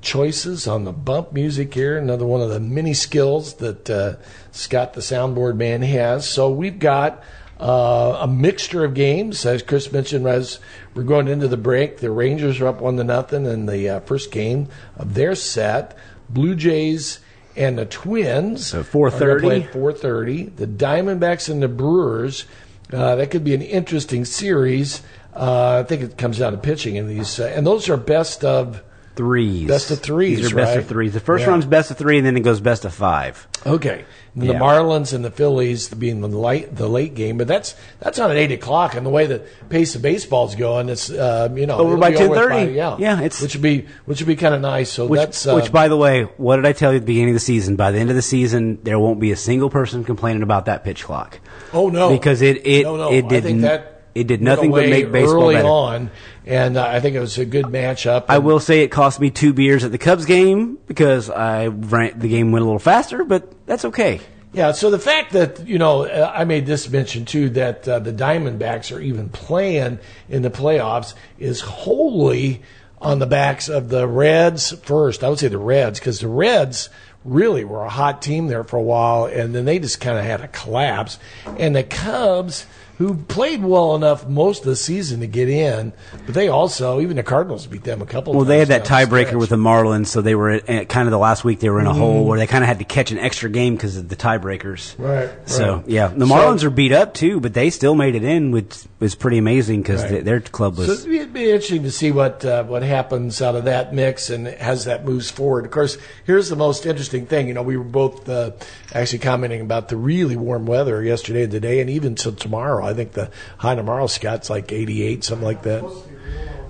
choices on the bump music here. Another one of the many skills that uh, Scott, the soundboard man, has. So we've got uh, a mixture of games, as Chris mentioned. As we're going into the break, the Rangers are up one to nothing in the uh, first game of their set. Blue Jays and the Twins. So 4:30. 4:30. The Diamondbacks and the Brewers. Uh, that could be an interesting series. Uh, I think it comes down to pitching in these, uh, and those are best of. Threes. Best of threes, These are best right? of threes. The first Yeah. round's best of three, and then it goes best of five. Okay, And the Marlins and the Phillies being the late the late game, but that's that's on at eight o'clock. And the way the pace of baseball's going, it's uh, you know Over by be 10:30. Yeah, Yeah, it's- which would be which would be kind of nice. So Which, that's uh, which, by the way, what did I tell you at the beginning of the season? By the end of the season, there won't be a single person complaining about that pitch clock. Oh no! Because it- it- no, no. it I did think n- that it did nothing but make baseball early better. on, and uh, I think it was a good matchup. I will say it cost me two beers at the Cubs game because I ran, the game went a little faster, but that's okay. Yeah. So the fact that you know uh, I made this mention too that uh, the Diamondbacks are even playing in the playoffs is wholly on the backs of the Reds first. I would say the Reds because the Reds really were a hot team there for a while, and then they just kind of had a collapse. And the Cubs, who played well enough most of the season to get in, but they also even the Cardinals beat them a couple. Well, they had that tiebreaker with the Marlins, so they were at, kind of the last week they were in a hole Mm-hmm. where they kind of had to catch an extra game because of the tiebreakers. Right, So right. yeah, the So- Marlins are beat up too, but they still made it in, which was pretty amazing because Right. their club was. it'd be, it'd be interesting to see what uh, what happens out of that mix and as that moves forward. Of course, here's the most interesting thing. You know, we were both uh, actually commenting about the really warm weather yesterday and today, and even till tomorrow. I think the high tomorrow, Scott's like 88, something like that.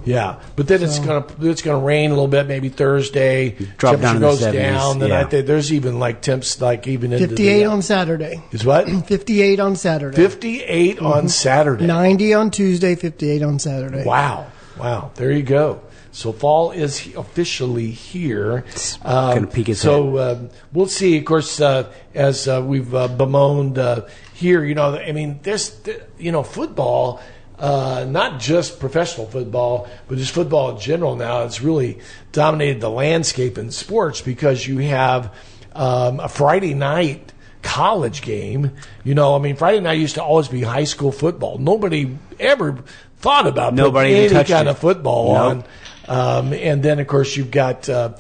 Yeah, but then it's gonna it's gonna rain a little bit, Maybe Thursday. Drop down goes 70s, down. Then I think there's even like temps like even into 58 the, on Saturday. is what 58 on Saturday. 58 on mm-hmm. Saturday. 90 on Tuesday, 58 on Saturday. Wow. Wow. There you go. So fall is officially here. Um, peek its so um, we'll see. Of course, uh, as uh, we've uh, bemoaned uh, here, you know, I mean, there's, th- you know, football. Uh, not just professional football, but just football in general now. It's really dominated the landscape in sports because you have um, a Friday night college game. You know, I mean, Friday night used to always be high school football. Nobody ever thought about Nobody any touched kind it. of football Nope. on. Um, and then, of course, you've got uh,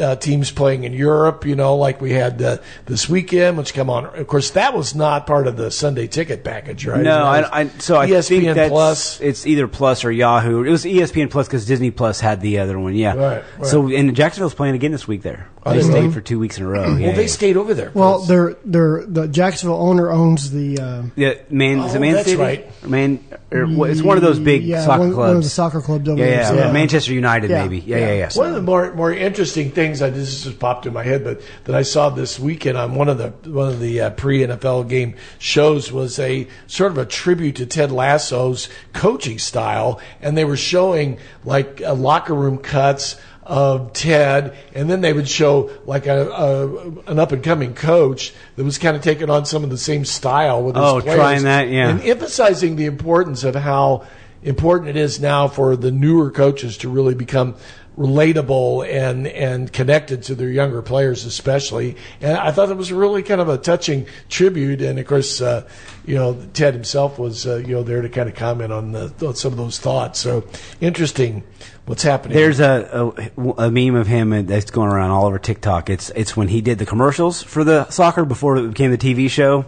uh, teams playing in Europe. You know, like we had uh, this weekend, which come on. Of course, that was not part of the Sunday ticket package, right? No, I, I, so I ESPN think that's Plus. it's either Plus or Yahoo. It was ESPN Plus because Disney Plus had the other one. Yeah. Right, right. So and Jacksonville's playing again this week. There, They they stayed for two weeks in a row. Well, they yeah. stayed over there. Well, Chris. they're, they're, the Jacksonville owner owns the. Uh, Yeah, man, is it Oh, Man that's City? right. Or Man, or, what- it's one of those big yeah, soccer one, clubs. One of the soccer clubs over yeah, there. yeah, so- Yeah. Manchester United, Yeah. maybe. Yeah, yeah, yeah. One of the more more interesting things I this just popped in my head, but that I saw this weekend on one of the one of the uh, pre NFL game shows was a sort of a tribute to Ted Lasso's coaching style, and they were showing like uh, locker room cuts of Ted, and then they would show like a, a an up and coming coach that was kind of taking on some of the same style with his Oh, players, trying that, yeah. and emphasizing the importance of how important it is now for the newer coaches to really become relatable and and connected to their younger players especially and I thought it was really kind of a touching tribute and of course uh, you know Ted himself was uh, you know there to kind of comment on, the, on some of those thoughts so interesting what's happening There's a, a a meme of him that's going around all over TikTok. It's it's when he did the commercials for the soccer before it became the TV show.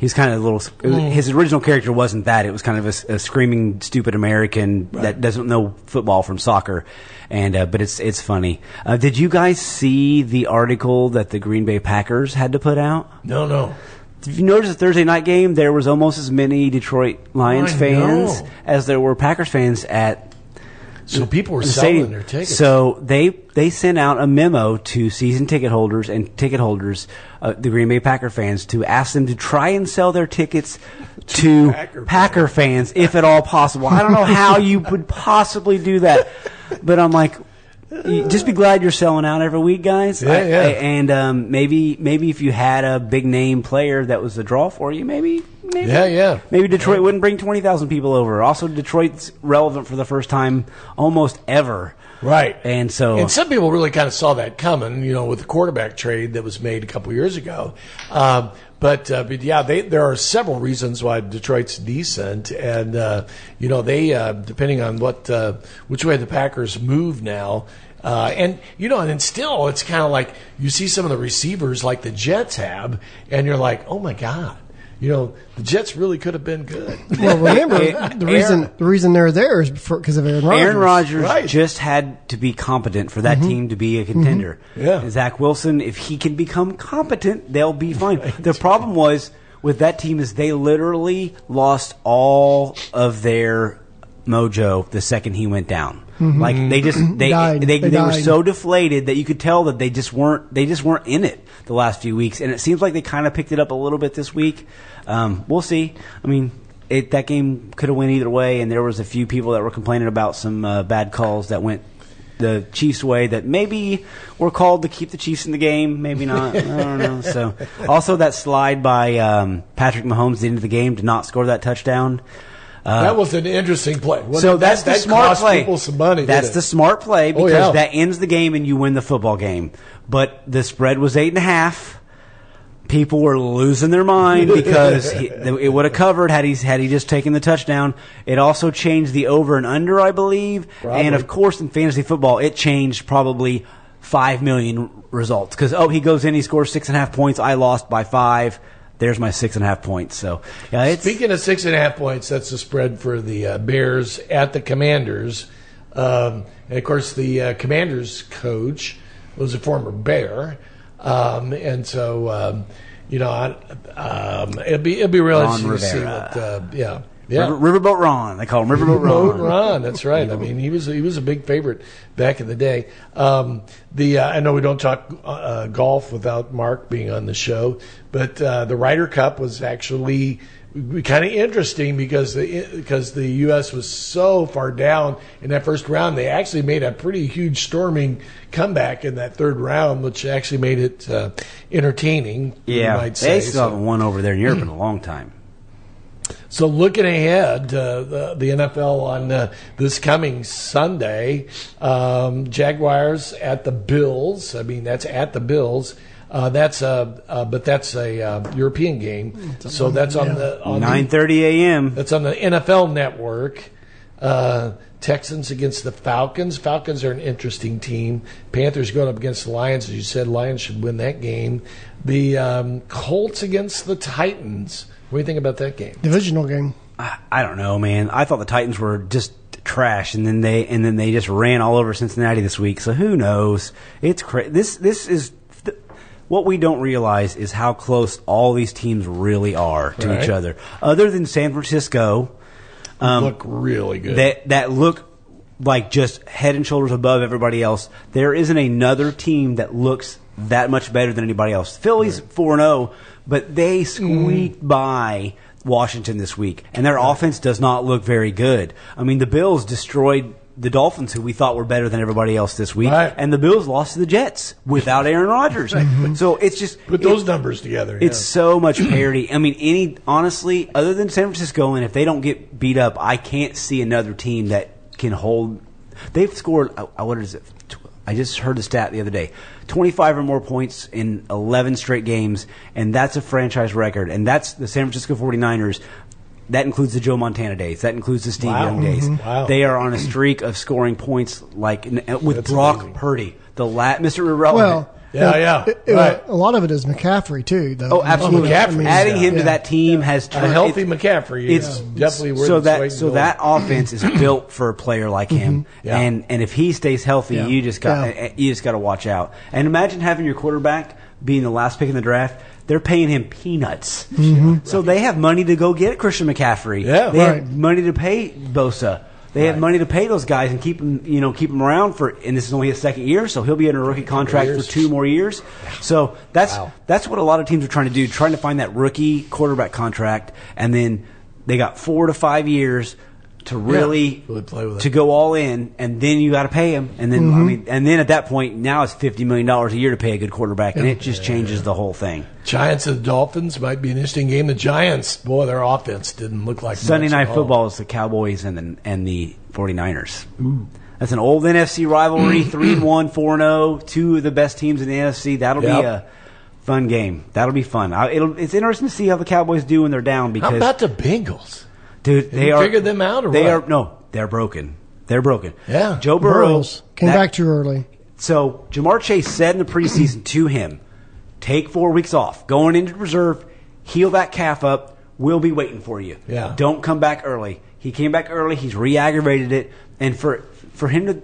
He's kind of a little. Mm. His original character wasn't that. It was kind of a, a screaming, stupid American that doesn't know football from soccer. And uh, but it's it's funny. Uh, did you guys see the article that the Green Bay Packers had to put out? no no If you notice the Thursday night game, there was almost as many Detroit Lions I fans know. as there were Packers fans at so people were selling stadium. their tickets So they they sent out a memo to season ticket holders and ticket holders, uh, the Green Bay Packer fans, to ask them to try and sell their tickets to Packer Packer, fans, if at all possible. I don't know how you would possibly do that, but I'm like. Just be glad you're selling out every week, guys. Yeah, I- yeah. I- and um, maybe, maybe if you had a big name player that was a draw for you, maybe, maybe, Yeah, yeah. Maybe Detroit wouldn't bring twenty thousand people over. Also, Detroit's relevant for the first time almost ever. Right. And so, And some people really kind of saw that coming, you know, with the quarterback trade that was made a couple years ago. Um, but, uh, but yeah, they, there are several reasons why Detroit's decent, and uh, you know they uh, depending on what uh, which way the Packers move now. Uh, and you know, and still, it's kind of like you see some of the receivers like the Jets have, and you're like, oh my god, you know, the Jets really could have been good. Well, remember Aaron- the reason the reason they're there is because of Aaron Rodgers. Aaron Rodgers Right. just had to be competent for that mm-hmm. team to be a mm-hmm. contender. Yeah. Zach Wilson, if he can become competent, they'll be fine. The problem was with that team is they literally lost all of their mojo the second he went down. Mm-hmm. Like they just they Died. they, They they, were so deflated that you could tell that they just weren't they just weren't in it the last few weeks, and it seems like they kind of picked it up a little bit this week. Um, we'll see. I mean, it, that game could have went either way, and there was a few people that were complaining about some uh, bad calls that went the Chiefs' way that maybe were called to keep the Chiefs in the game, maybe not. I don't know. So, also that slide by um, Patrick Mahomes at the end of the game to not score that touchdown. Uh, that was an interesting play. Wasn't so that's that, the that smart cost play. People some money. That's the smart play Oh, because yeah. that ends the game and you win the football game. But the spread was eight and a half. People were losing their mind because he, it would have covered had he had he just taken the touchdown. It also changed the over and under, I believe, Probably. and of course in fantasy football, it changed probably five million results because oh he goes in, he scores six and a half points. I lost by five. There's my six and a half points. So yeah, it's Speaking of six and a half points, that's the spread for the uh, Bears at the Commanders. Um, and of course, the uh, Commanders coach was a former Bear, um, and so um, you know, I, um, it'll be it'll be real Ron interesting to see what. Uh, yeah, Yeah. River, Riverboat Ron. They call him Riverboat Ron. Ron, that's right. I mean, he was he was a big favorite back in the day. Um, the uh, I know we don't talk uh, golf without Mark being on the show, but uh, the Ryder Cup was actually kind of interesting because the because the U.S. was so far down in that first round. They actually made a pretty huge storming comeback in that third round, which actually made it uh, entertaining. you Yeah, might say. they still So- haven't won over there in Europe in a long time. So looking ahead, uh, the, the NFL on uh, this coming Sunday, um, Jaguars at the Bills. I mean, that's at the Bills. Uh, that's a, uh, but that's a uh, European game. So that's on the on 9:30 a.m. that's on the NFL Network. Uh, Texans against the Falcons. Falcons are an interesting team. Panthers going up against the Lions. As you said, Lions should win that game. The um, Colts against the Titans. What do you think about that game? Divisional game. I I don't know, man. I thought the Titans were just trash, and then they and then they just ran all over Cincinnati this week. So who knows? It's cra- this this is th- what we don't realize is how close all these teams really are to Right. each other. Other than San Francisco, um, Look really good. that that look like just head and shoulders above everybody else. There isn't another team that looks that much better than anybody else. Philly's four and zero, but they squeaked by Washington this week, and their offense does not look very good. I mean, the Bills destroyed. The Dolphins, who we thought were better than everybody else this week, Right. and the Bills lost to the Jets without Aaron Rodgers. So it's just Put those numbers together. it's yeah. so much parity. I mean, any honestly, other than San Francisco, and if they don't get beat up, I can't see another team that can hold. They've scored. uh, What is it? Tw- I just heard the stat the other day: twenty-five or more points in eleven straight games, and that's a franchise record. And that's the San Francisco 49ers. That includes the Joe Montana days. That includes the Steve Wow. Young days. Mhm. Wow. They are on a streak of scoring points like with That's Brock amazing. Purdy, the la- Mr. Irrelevant. Well, Yeah, yeah, it- it- right. A lot of it is McCaffrey too, though. Oh, absolutely. McCaffrey. Adding him Yeah. to that team has a healthy it- McCaffrey is it's definitely worth so that so gold. that offense is built for a player like him, mm-hmm. Yeah. and and if he stays healthy, Yeah. you just got Yeah. you just got to watch out. And imagine having your quarterback being the last pick in the draft. They're paying him peanuts, mm-hmm. so they have money to go get Christian McCaffrey. Yeah. they Right. have money to pay Bosa. They have money to pay those guys and keep them, you know, keep him around for. And this is only his second year, so he'll be in a rookie contract for two more years. So that's Wow. that's what a lot of teams are trying to do, trying to find that rookie quarterback contract, and then they got four to five years to really really play with it. to go all in, and then you got to pay him, and then I mm-hmm. mean, and then at that point, now it's fifty million dollars a year to pay a good quarterback, and it just changes the whole thing. Giants and the Dolphins might be an interesting game. The Giants, boy, their offense didn't look like Sunday much night at all. football is the Cowboys and the and the 49ers. That's an old NFC rivalry, three and one, four and zero, two of the best teams in the NFC. That'll Yep. be a fun game. That'll be fun. I, it'll, it's interesting to see how the Cowboys do when they're down How because about the Bengals? Dude, they you are figured them out or they what? are no, they're broken. They're broken. Yeah. Joe Burrow Burrows came that- back too early. so Ja'Marr Chase said in the preseason to him, "Take four weeks off, going into reserve, heal that calf up. We'll be waiting for you. Yeah. don't come back early." He came back early. He's re-aggravated it, and for for him to.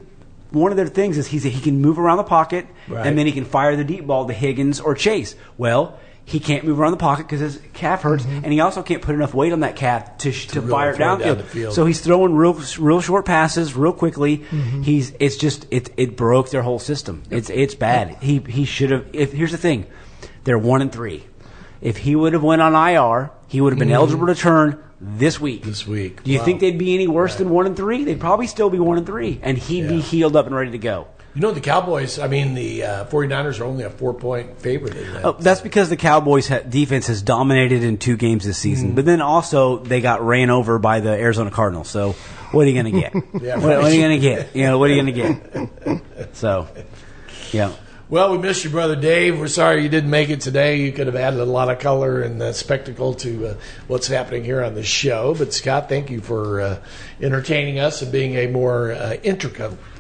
One of their things is he's, he can move around the pocket, Right. and then he can fire the deep ball to Higgins or Chase. Well, he can't move around the pocket because his calf hurts, mm-hmm. and he also can't put enough weight on that calf to, sh- to, really fire it down downfield. the field. So he's throwing real real short passes real quickly. Mm-hmm. He's it's just it it broke their whole system. It's it's bad. He he should have. If here's the thing, they're one and three. If he would have went on IR, he would have been mm-hmm. eligible to turn this week. This week. Do you Wow. think they'd be any worse than one and three? They'd probably still be one and three, and he'd be healed up and ready to go. You know, the Cowboys, I mean, the uh, 49ers are only a four point favorite in that. Oh, that's because the Cowboys ha- defense has dominated in two games this season, but then also they got ran over by the Arizona Cardinals. So what are you going to get? Yeah, what, what are you going to get? You know, what are you going to get? So, yeah. Well, we missed you, brother Dave. We're sorry you didn't make it today. You could have added a lot of color and uh, spectacle to uh, what's happening here on the show. But Scott, thank you for uh, entertaining us and being a more uh,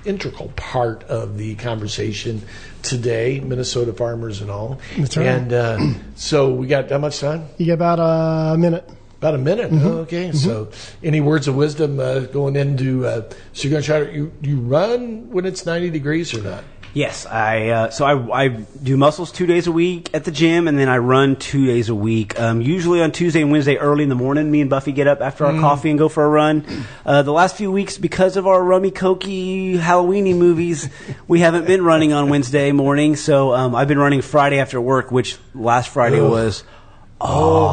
integral part of the conversation today, Minnesota farmers and all. That's right. And uh, so we got how much time? You get about a minute. About a minute. Mm-hmm. Oh, okay. So, any words of wisdom uh, going into? Uh, so you're going to try to you, you run when it's 90 degrees or not? Yes, I uh, so I, I do muscles two days a week at the gym, and then I run two days a week. Um, usually on Tuesday and Wednesday early in the morning, me and Buffy get up after our Mm. coffee and go for a run. Uh, the last few weeks, because of our rummy cokey Halloweeny movies, we haven't been running on Wednesday morning. So um, I've been running Friday after work, which last Friday Ugh. was Oh,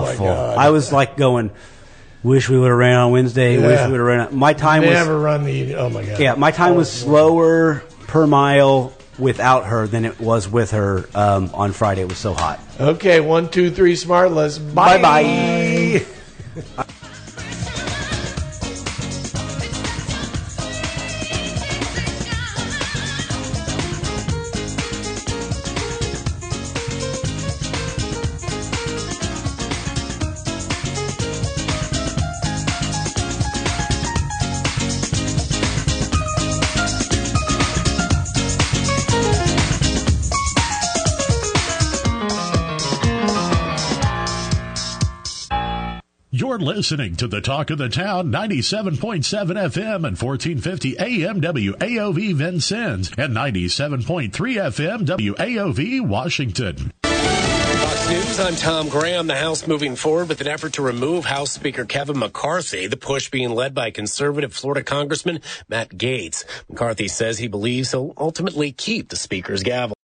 awful. God. I was like going, "Wish we would have ran on Wednesday. Wish we would have ran." On. My time was Never run the. Oh my god. yeah, my time was slower per mile without her than it was with her um, on Friday. It was so hot. Okay, one, two, three, smartless. Bye Bye-bye. listening to the Talk of the Town 97.7 FM and 1450 AM WAOV Vincennes and 97.3 FM WAOV Washington. Fox News, I'm Tom Graham. The House moving forward with an effort to remove House Speaker Kevin McCarthy, the push being led by conservative Florida Congressman Matt Gaetz. McCarthy says he believes he'll ultimately keep the Speaker's gavel.